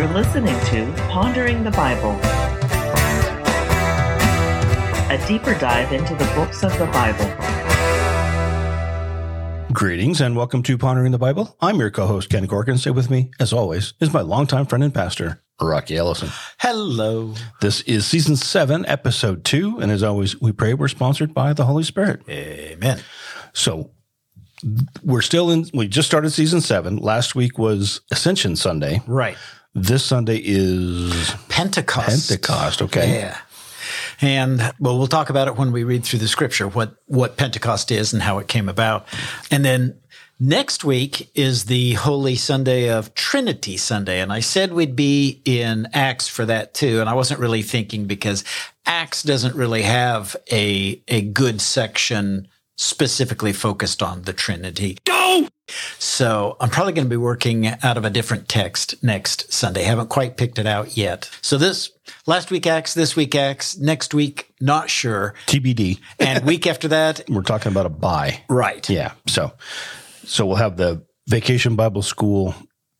You're listening to Pondering the Bible, a deeper dive into the books of the Bible. Greetings and welcome to Pondering the Bible. I'm your co-host Ken Corkin. Stay with me, as always, is my longtime friend and pastor, Rocky Ellison. Hello. This is season seven, episode two, and as always, we pray we're sponsored by the Holy Spirit. Amen. So we're still in. We just started season seven. Last week was Ascension Sunday. Right. This Sunday is Pentecost. Pentecost. Okay. Yeah. And well, we'll talk about it when we read through the scripture, what, what Pentecost is and how it came about. And then next week is the Holy Sunday of Trinity Sunday. And I said we'd be in Acts for that too. And I wasn't really thinking because Acts doesn't really have a, a good section specifically focused on the Trinity. Go! So I'm probably going to be working out of a different text next Sunday. Haven't quite picked it out yet. So this last week Acts, this week Acts, next week, not sure. TBD. And week after that, We're talking about a buy. right. Yeah. So, so we'll have the Vacation Bible School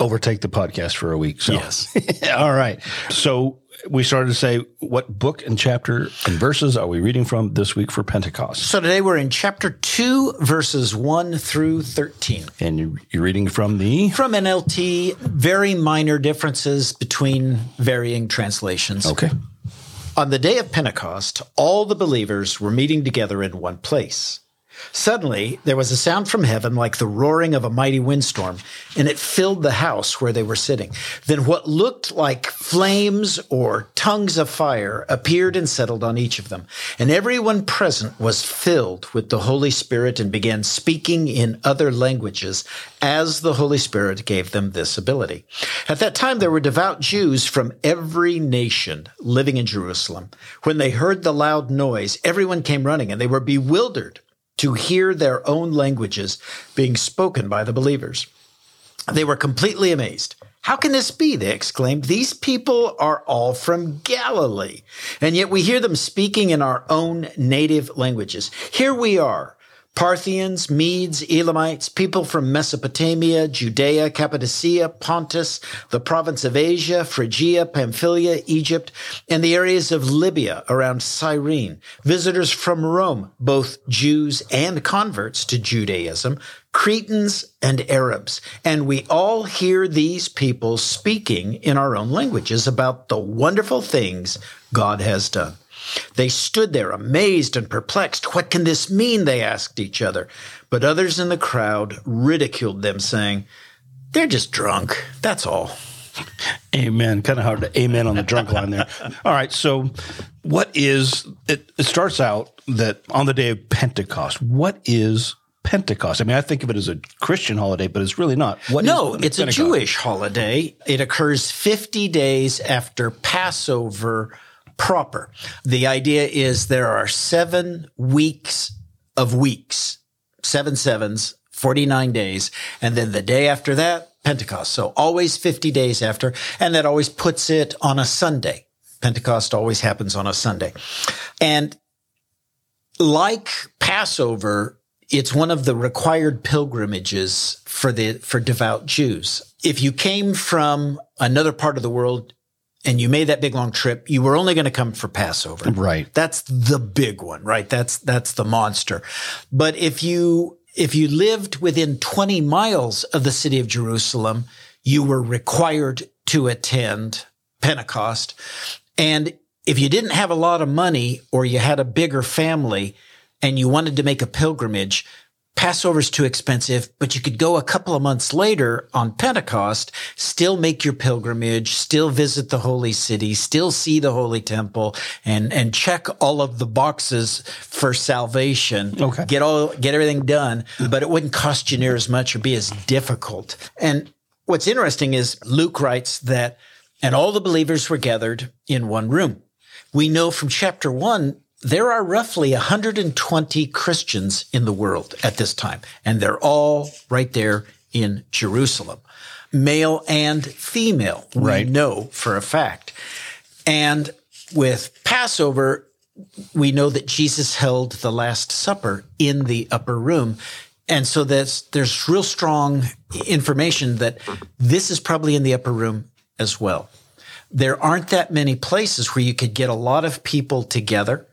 overtake the podcast for a week. So, Yes. all right. So we started to say what book and chapter and verses are we reading from this week for Pentecost? So today we're in chapter 2, verses 1 through 13. And you- you're reading from the From NLT, very minor differences between varying translations. okay. On the day of Pentecost, all the believers were meeting together in one place. Suddenly, there was a sound from heaven like the roaring of a mighty windstorm, and it filled the house where they were sitting. Then what looked like flames or tongues of fire appeared and settled on each of them. And everyone present was filled with the Holy Spirit and began speaking in other languages as the Holy Spirit gave them this ability. At that time, there were devout Jews from every nation living in Jerusalem. When they heard the loud noise, everyone came running and they were bewildered to hear their own languages being spoken by the believers. They were completely amazed. How can this be? They exclaimed. These people are all from Galilee, and yet we hear them speaking in our own native languages. Here we are. Parthians, Medes, Elamites, people from Mesopotamia, Judea, Cappadocia, Pontus, the province of Asia, Phrygia, Pamphylia, Egypt, and the areas of Libya around Cyrene, visitors from Rome, both Jews and converts to Judaism, Cretans and Arabs. And we all hear these people speaking in our own languages about the wonderful things God has done. They stood there amazed and perplexed. What can this mean? They asked each other. But others in the crowd ridiculed them, saying, They're just drunk. That's all. Amen. Kind of hard to amen on the drunk line there. All right. So, what is it? It starts out that on the day of Pentecost, what is Pentecost? I mean, I think of it as a Christian holiday, but it's really not. What No, it's a Jewish holiday. It occurs 50 days after Passover proper. The idea is there are seven weeks of weeks, seven sevens, 49 days. And then the day after that, Pentecost. So always 50 days after. And that always puts it on a Sunday. Pentecost always happens on a Sunday. And like Passover, it's one of the required pilgrimages for the for devout Jews. If you came from another part of the world and you made that big long trip, you were only going to come for Passover. Right. That's the big one, right? That's that's the monster. But if you if you lived within 20 miles of the city of Jerusalem, you were required to attend Pentecost. And if you didn't have a lot of money or you had a bigger family and you wanted to make a pilgrimage, Passover's too expensive, but you could go a couple of months later on Pentecost, still make your pilgrimage, still visit the holy city, still see the holy temple and, and check all of the boxes for salvation. Okay. Get all, get everything done, but it wouldn't cost you near as much or be as difficult. And what's interesting is Luke writes that, and all the believers were gathered in one room. We know from chapter one there are roughly 120 Christians in the world at this time, and they're all right there in Jerusalem, male and female. Right. We know for a fact. And with Passover, we know that Jesus held the Last Supper in the upper room. And so there's, there's real strong information that this is probably in the upper room as well. There aren't that many places where you could get a lot of people together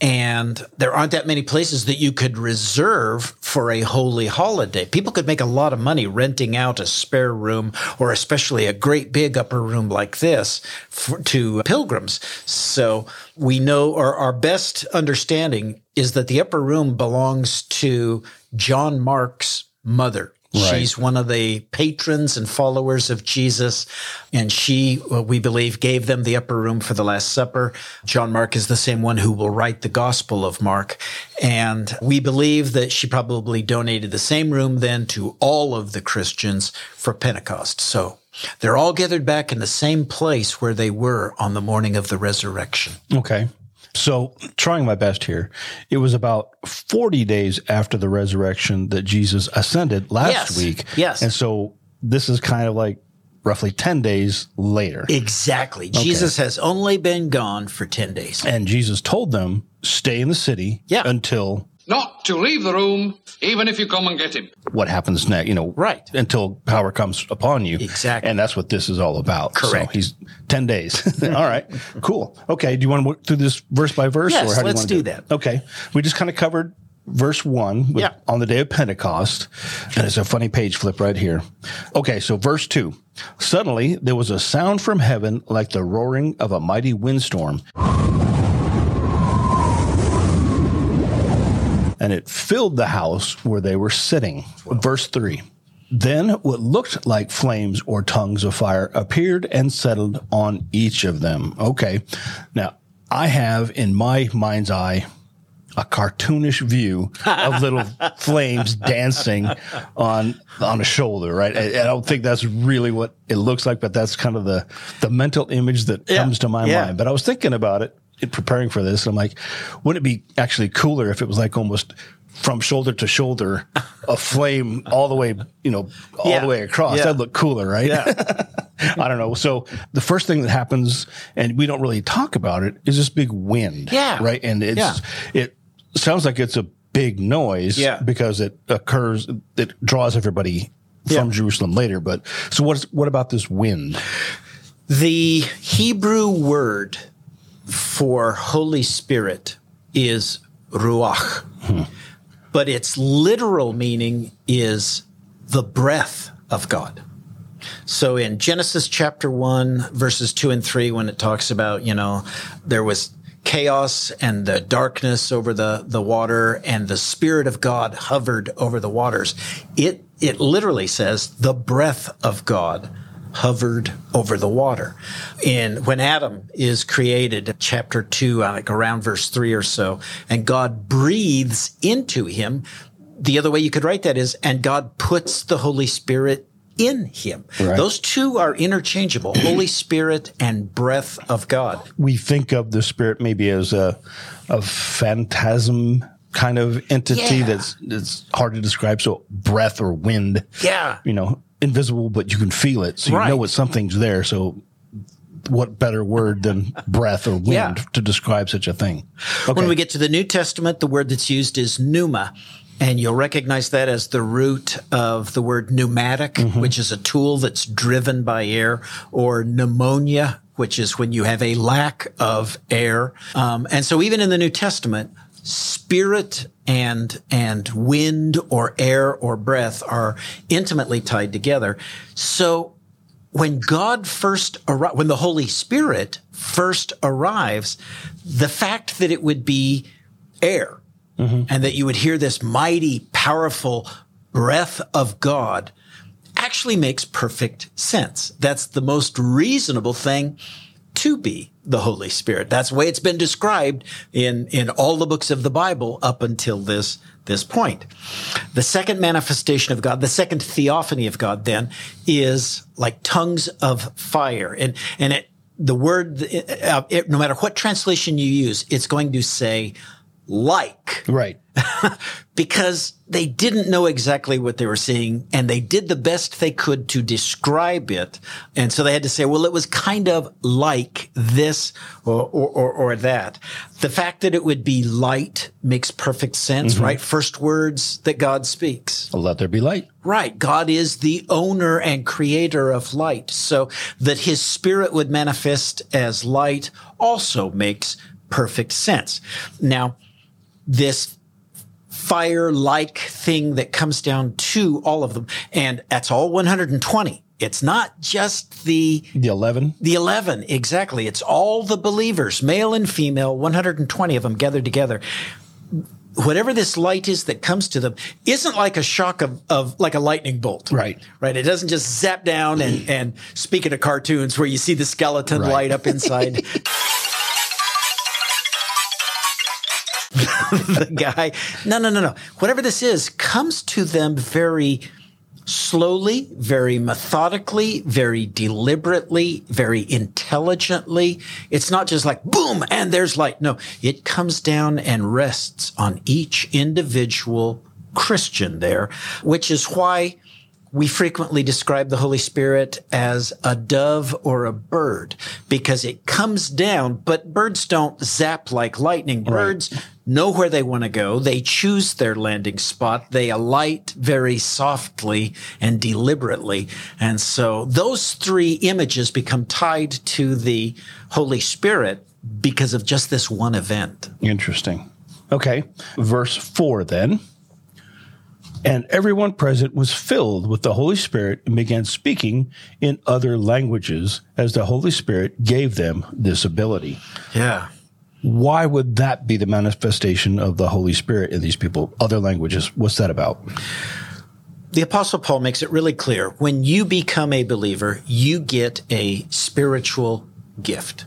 and there aren't that many places that you could reserve for a holy holiday. People could make a lot of money renting out a spare room or especially a great big upper room like this for, to pilgrims. So we know, or our best understanding is that the upper room belongs to John Mark's mother. Right. She's one of the patrons and followers of Jesus. And she, uh, we believe, gave them the upper room for the Last Supper. John Mark is the same one who will write the Gospel of Mark. And we believe that she probably donated the same room then to all of the Christians for Pentecost. So they're all gathered back in the same place where they were on the morning of the resurrection. Okay. So, trying my best here, it was about 40 days after the resurrection that Jesus ascended last Yes. week. Yes. And so, this is kind of like roughly 10 days later. Exactly. Jesus has only been gone for 10 days. and Jesus told them, stay in the city Yeah. until Not to leave the room, even if you come and get him. what happens next, you know, Right. until power comes upon you. Exactly. And that's what this is all about. Correct. So he's 10 days. all right. Cool. Okay. Do you want to work through this verse by verse? Yes, how let's want to do it? that. Okay. We just kind of covered verse one with, Yeah. on the day of Pentecost. And it's a funny page flip right here. Okay. So verse two. Suddenly there was a sound from heaven like the roaring of a mighty windstorm. And it filled the house where they were sitting. Verse 3. Then what looked like flames or tongues of fire appeared and settled on each of them. Okay. Now, I have in my mind's eye a cartoonish view of little flames dancing on on a shoulder, right? I, I don't think that's really what it looks like, but that's kind of the the mental image that Yeah. comes to my Yeah. mind. But I was thinking about it in preparing for this. and I'm like, wouldn't it be actually cooler if it was like almost from shoulder to shoulder, a flame all the way, you know, all Yeah. the way across? Yeah. That'd look cooler, right? Yeah. I don't know. So the first thing that happens, and we don't really talk about it, is this big wind. Yeah. Right. And it's, Yeah. it sounds like it's a big noise Yeah. because it occurs, it draws everybody from. Jerusalem later. But so what's, what about this wind? The Hebrew word for Holy Spirit is ruach, but its literal meaning is the breath of God. So in Genesis chapter 1, verses 2 and 3, when it talks about, you know, there was chaos and the darkness over the, the water and the Spirit of God hovered over the waters, it, it literally says the breath of God hovered over the water. And when Adam is created, chapter 2, uh, like around verse 3 or so, and God breathes into him, the other way you could write that is, and God puts the Holy Spirit in him. Right. Those two are interchangeable Holy Spirit and breath of God. we think of the spirit maybe as a, a phantasm kind of entity Yeah. that's it's hard to describe. So breath or wind, Yeah. you know, invisible, but you can feel it. So you Right. know what something's there. So what better word than breath or wind Yeah. to describe such a thing? Okay. When we get to the New Testament, the word that's used is pneuma. And you'll recognize that as the root of the word pneumatic, which is a tool that's driven by air, or pneumonia, which is when you have a lack of air. Um, and so even in the New Testament, spirit and and wind or air or breath are intimately tied together. So when God first arrives, when the Holy Spirit first arrives, the fact that it would be air mm-hmm. and that you would hear this mighty, powerful breath of God actually makes perfect sense. That's the most reasonable thing to be the Holy Spirit. That's the way it's been described in, in all the books of the Bible up until this, this point. The second manifestation of God, the second theophany of God then is like tongues of fire. And, and it, the word, uh, it, no matter what translation you use, it's going to say like. right. because they didn't know exactly what they were seeing and they did the best they could to describe it. And so they had to say, well, it was kind of like this or, or, or, or that. The fact that it would be light makes perfect sense, Mm-hmm. right? First words that God speaks. Let there be light. Right. God is the owner and creator of light. So that his spirit would manifest as light also makes perfect sense. Now, this fire like thing that comes down to all of them, and that's all 120. It's not just the The 11. the 11, exactly. It's all the believers, male and female, 120 of them gathered together. Whatever this light is that comes to them isn't like a shock of, of like a lightning bolt. Right. Right. It doesn't just zap down and, and speaking of cartoons where you see the skeleton Right. light up inside. the guy. No, no, no, no. Whatever this is comes to them very slowly, very methodically, very deliberately, very intelligently. It's not just like boom and there's light. No, it comes down and rests on each individual Christian there, which is why we frequently describe the Holy Spirit as a dove or a bird because it comes down, but birds don't zap like lightning. Birds know where they want to go. They choose their landing spot. They alight very softly and deliberately. And so those three images become tied to the Holy Spirit because of just this one event. Interesting. Okay. Verse 4 then. And everyone present was filled with the Holy Spirit and began speaking in other languages as the Holy Spirit gave them this ability. Yeah. Why would that be the manifestation of the Holy Spirit in these people? Other languages. What's that about? the apostle paul makes it really clear when you become a believer you get a spiritual gift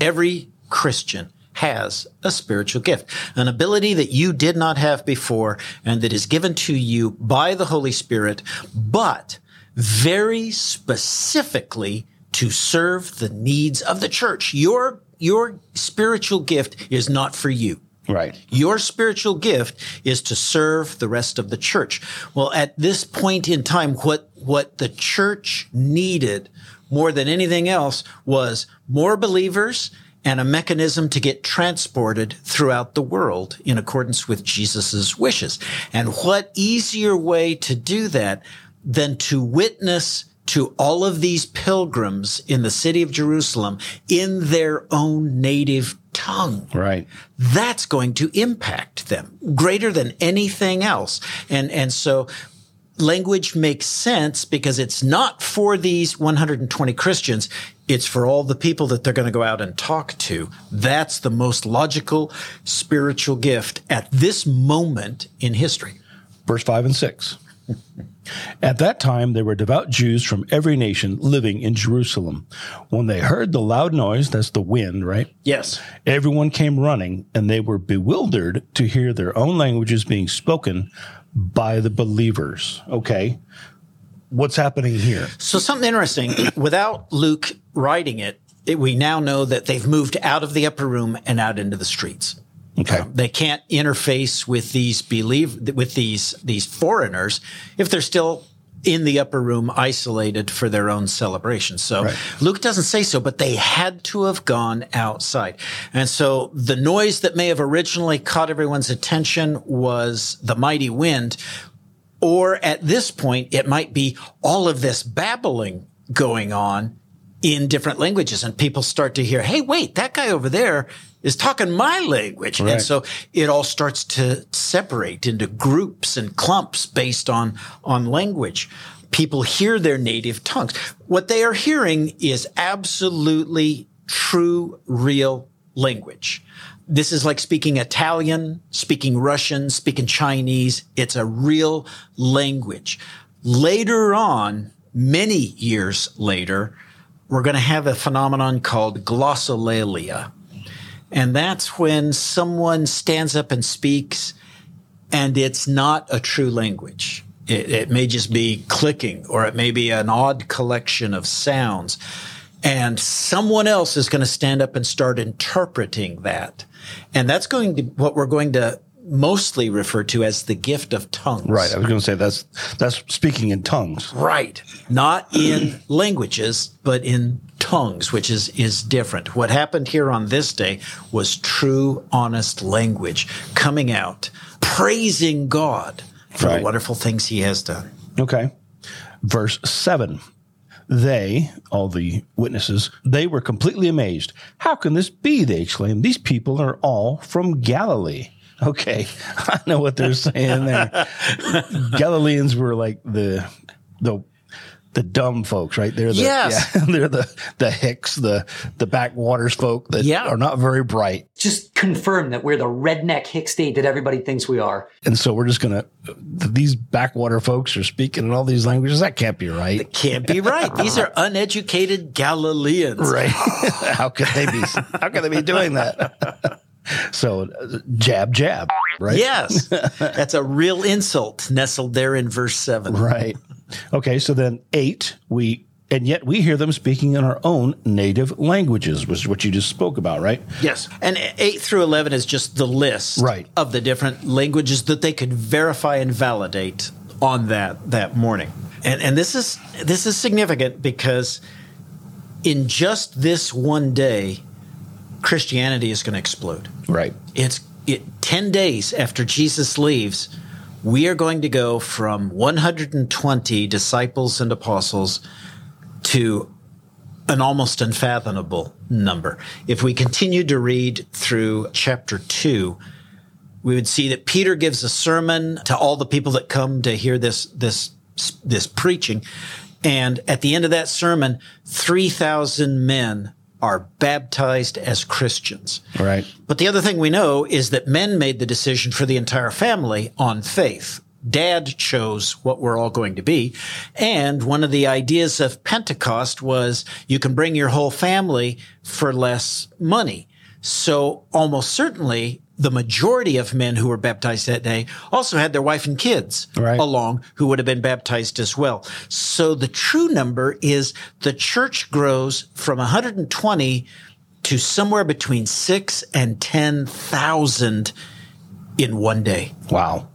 every christian has a spiritual gift an ability that you did not have before and that is given to you by the holy spirit but very specifically to serve the needs of the church your your spiritual gift is not for you Right. your spiritual gift is to serve the rest of the church. Well, at this point in time, what, what the church needed more than anything else was more believers and a mechanism to get transported throughout the world in accordance with Jesus' wishes. And what easier way to do that than to witness to all of these pilgrims in the city of Jerusalem in their own native tongue Right. that's going to impact them greater than anything else. And, and so language makes sense because it's not for these 120 Christians. It's for all the people that they're going to go out and talk to. That's the most logical spiritual gift at this moment in history. Verse 5 and 6. At that time, there were devout Jews from every nation living in Jerusalem. When they heard the loud noise, that's the wind, right? Yes. Everyone came running, and they were bewildered to hear their own languages being spoken by the believers. Okay. What's happening here? So something interesting, without Luke writing it, it, we now know that they've moved out of the upper room and out into the streets. Okay. Um, they can't interface with these believe with these these foreigners if they're still in the upper room isolated for their own celebration. So Right. Luke doesn't say so, but they had to have gone outside. And so the noise that may have originally caught everyone's attention was the mighty wind. Or at this point, it might be all of this babbling going on in different languages and people start to hear, Hey, wait, that guy over there is talking my language. Right. And so it all starts to separate into groups and clumps based on, on language. People hear their native tongues. What they are hearing is absolutely true, real language. This is like speaking Italian, speaking Russian, speaking Chinese. It's a real language. Later on, many years later, we're going to have a phenomenon called glossolalia. And that's when someone stands up and speaks and it's not a true language. It, it may just be clicking or it may be an odd collection of sounds. And someone else is going to stand up and start interpreting that. And that's going to, what we're going to mostly refer to as the gift of tongues. Right. I was going to say that's that's speaking in tongues. Right. Not in languages, but in tongues, which is, is different. What happened here on this day was true, honest language coming out, praising God for Right. the wonderful things he has done. Okay. Verse 7. They, all the witnesses, they were completely amazed. How can this be? They exclaimed. These people are all from Galilee. Okay. I know what they're saying there. Galileans were like the, the, the dumb folks, right? They're the, Yes. yeah, they're the, the hicks, the, the backwaters folk that Yeah. are not very bright. Just confirm that we're the redneck hick state that everybody thinks we are. And so we're just going to, these backwater folks are speaking in all these languages. That can't be right. It can't be right. These are uneducated Galileans. Right. how could they be how could they be doing that? So uh, jab jab, right? Yes. That's a real insult nestled there in verse 7. Right. Okay, so then 8 we and yet we hear them speaking in our own native languages, which is what you just spoke about, right? Yes. And 8 through 11 is just the list Right. of the different languages that they could verify and validate on that that morning. And and this is this is significant because in just this one day Christianity is going to explode. Right. It's it, 10 days after Jesus leaves, we are going to go from 120 disciples and apostles to an almost unfathomable number. If we continued to read through chapter 2, we would see that Peter gives a sermon to all the people that come to hear this this this preaching and at the end of that sermon 3000 men are baptized as Christians. Right. But the other thing we know is that men made the decision for the entire family on faith. Dad chose what we're all going to be. And one of the ideas of Pentecost was you can bring your whole family for less money. So almost certainly the majority of men who were baptized that day also had their wife and kids Right. along who would have been baptized as well. So the true number is the church grows from 120 to somewhere between six and 10,000 in one day. Wow.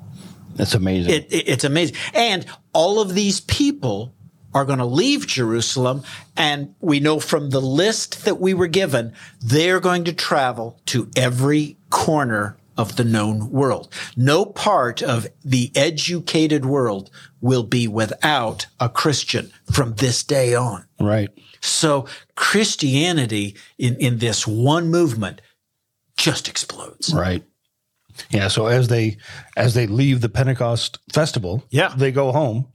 That's amazing. It, it- it's amazing. And all of these people are going to leave Jerusalem. And we know from the list that we were given, they're going to travel to every corner of the known world. No part of the educated world will be without a Christian from this day on. right. So Christianity in, in this one movement just explodes. Right. Yeah. So as they as they leave the Pentecost festival, Yeah. they go home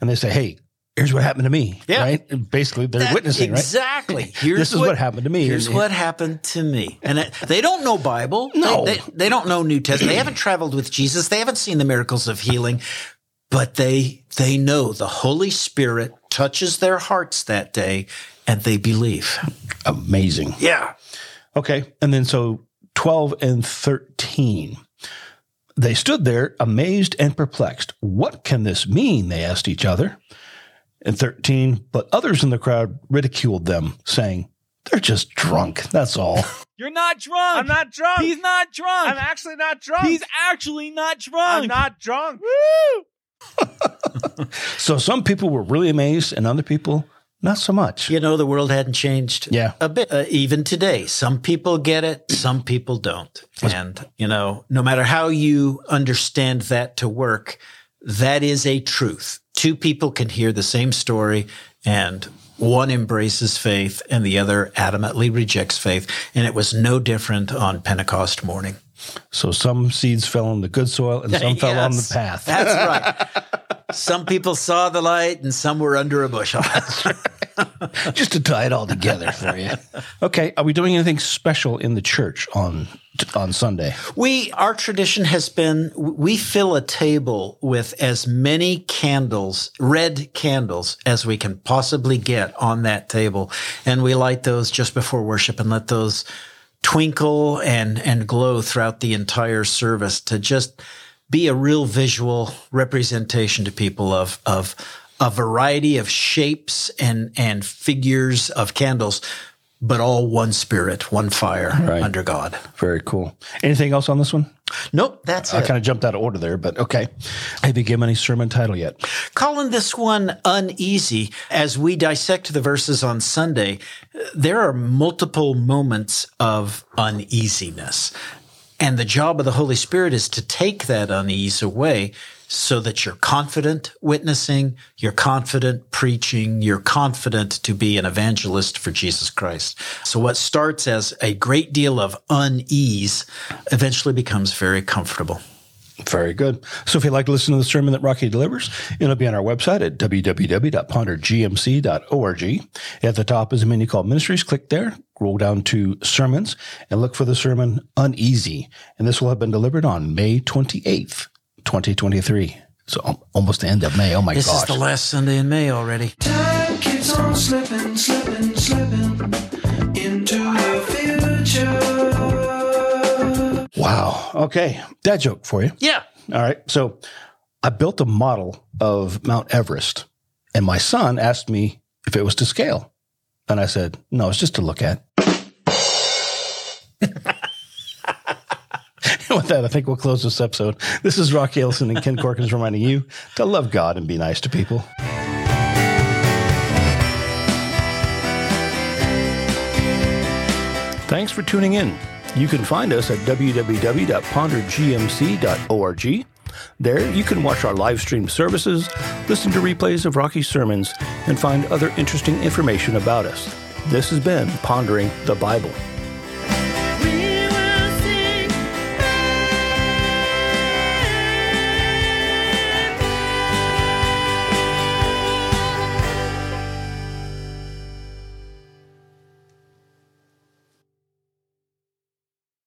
and they say, "Hey, here's what happened to me." Yeah. Right. And basically, they're That- witnessing. Right. Exactly. This is what happened to me. Here's what happened to me. And it, they don't know Bible. No. They, they, they don't know New Testament. They haven't traveled with Jesus. They haven't seen the miracles of healing, but they they know the Holy Spirit touches their hearts that day and they believe. Amazing. Yeah. Okay. And then so 12 and 13. They stood there amazed and perplexed. What can this mean? They asked each other. And 13, but others in the crowd ridiculed them, saying, They're just drunk. That's all. You're not drunk. I'm not drunk. He's not drunk. I'm actually not drunk. He's actually not drunk. I'm not drunk. so some people were really amazed and other people not so much. You know, the world hadn't changed Yeah. a bit. Uh, even today, some people get it, some people don't. And, you know, no matter how you understand that to work, that is a truth. Two people can hear the same story and one embraces faith and the other adamantly rejects faith. And it was no different on Pentecost morning. So some seeds fell on the good soil and some fell on the path. That's right. some people saw the light and some were under a bushel. Just to tie it all together for you. Okay. Are we doing anything special in the church on on Sunday? We, our tradition has been, we fill a table with as many candles, red candles, as we can possibly get on that table. And we light those just before worship and let those twinkle and, and glow throughout the entire service to just be a real visual representation to people of, of a variety of shapes and, and figures of candles but all one spirit, one fire Right. under God. Very cool. Anything else on this one? Nope, that's I it. kind of jumped out of order there, but okay. Have you given any sermon title yet? Calling this one uneasy, as we dissect the verses on Sunday, there are multiple moments of uneasiness. And the job of the Holy Spirit is to take that unease away so that you're confident witnessing, you're confident preaching, you're confident to be an evangelist for Jesus Christ. So what starts as a great deal of unease eventually becomes very comfortable. Very good. So if you'd like to listen to the sermon that Rocky delivers, it'll be on our website at www.pondergmc.org. At the top is a menu called Ministries. Click there, roll down to Sermons, and look for the sermon Uneasy. And this will have been delivered on May 28th, 2023. So almost the end of May. Oh my god. This gosh. is the last Sunday in May already. Time keeps on slipping, slipping, slipping into the future. wow. Okay. Dad joke for you. Yeah. All right. So I built a model of Mount Everest, and my son asked me if it was to scale. And I said, no, it's just to look at. With that, I think we'll close this episode. This is Rocky Ellison and Ken Corkins reminding you to love God and be nice to people. Thanks for tuning in. You can find us at www.pondergmc.org. There, you can watch our live stream services, listen to replays of Rocky's sermons, and find other interesting information about us. This has been Pondering the Bible.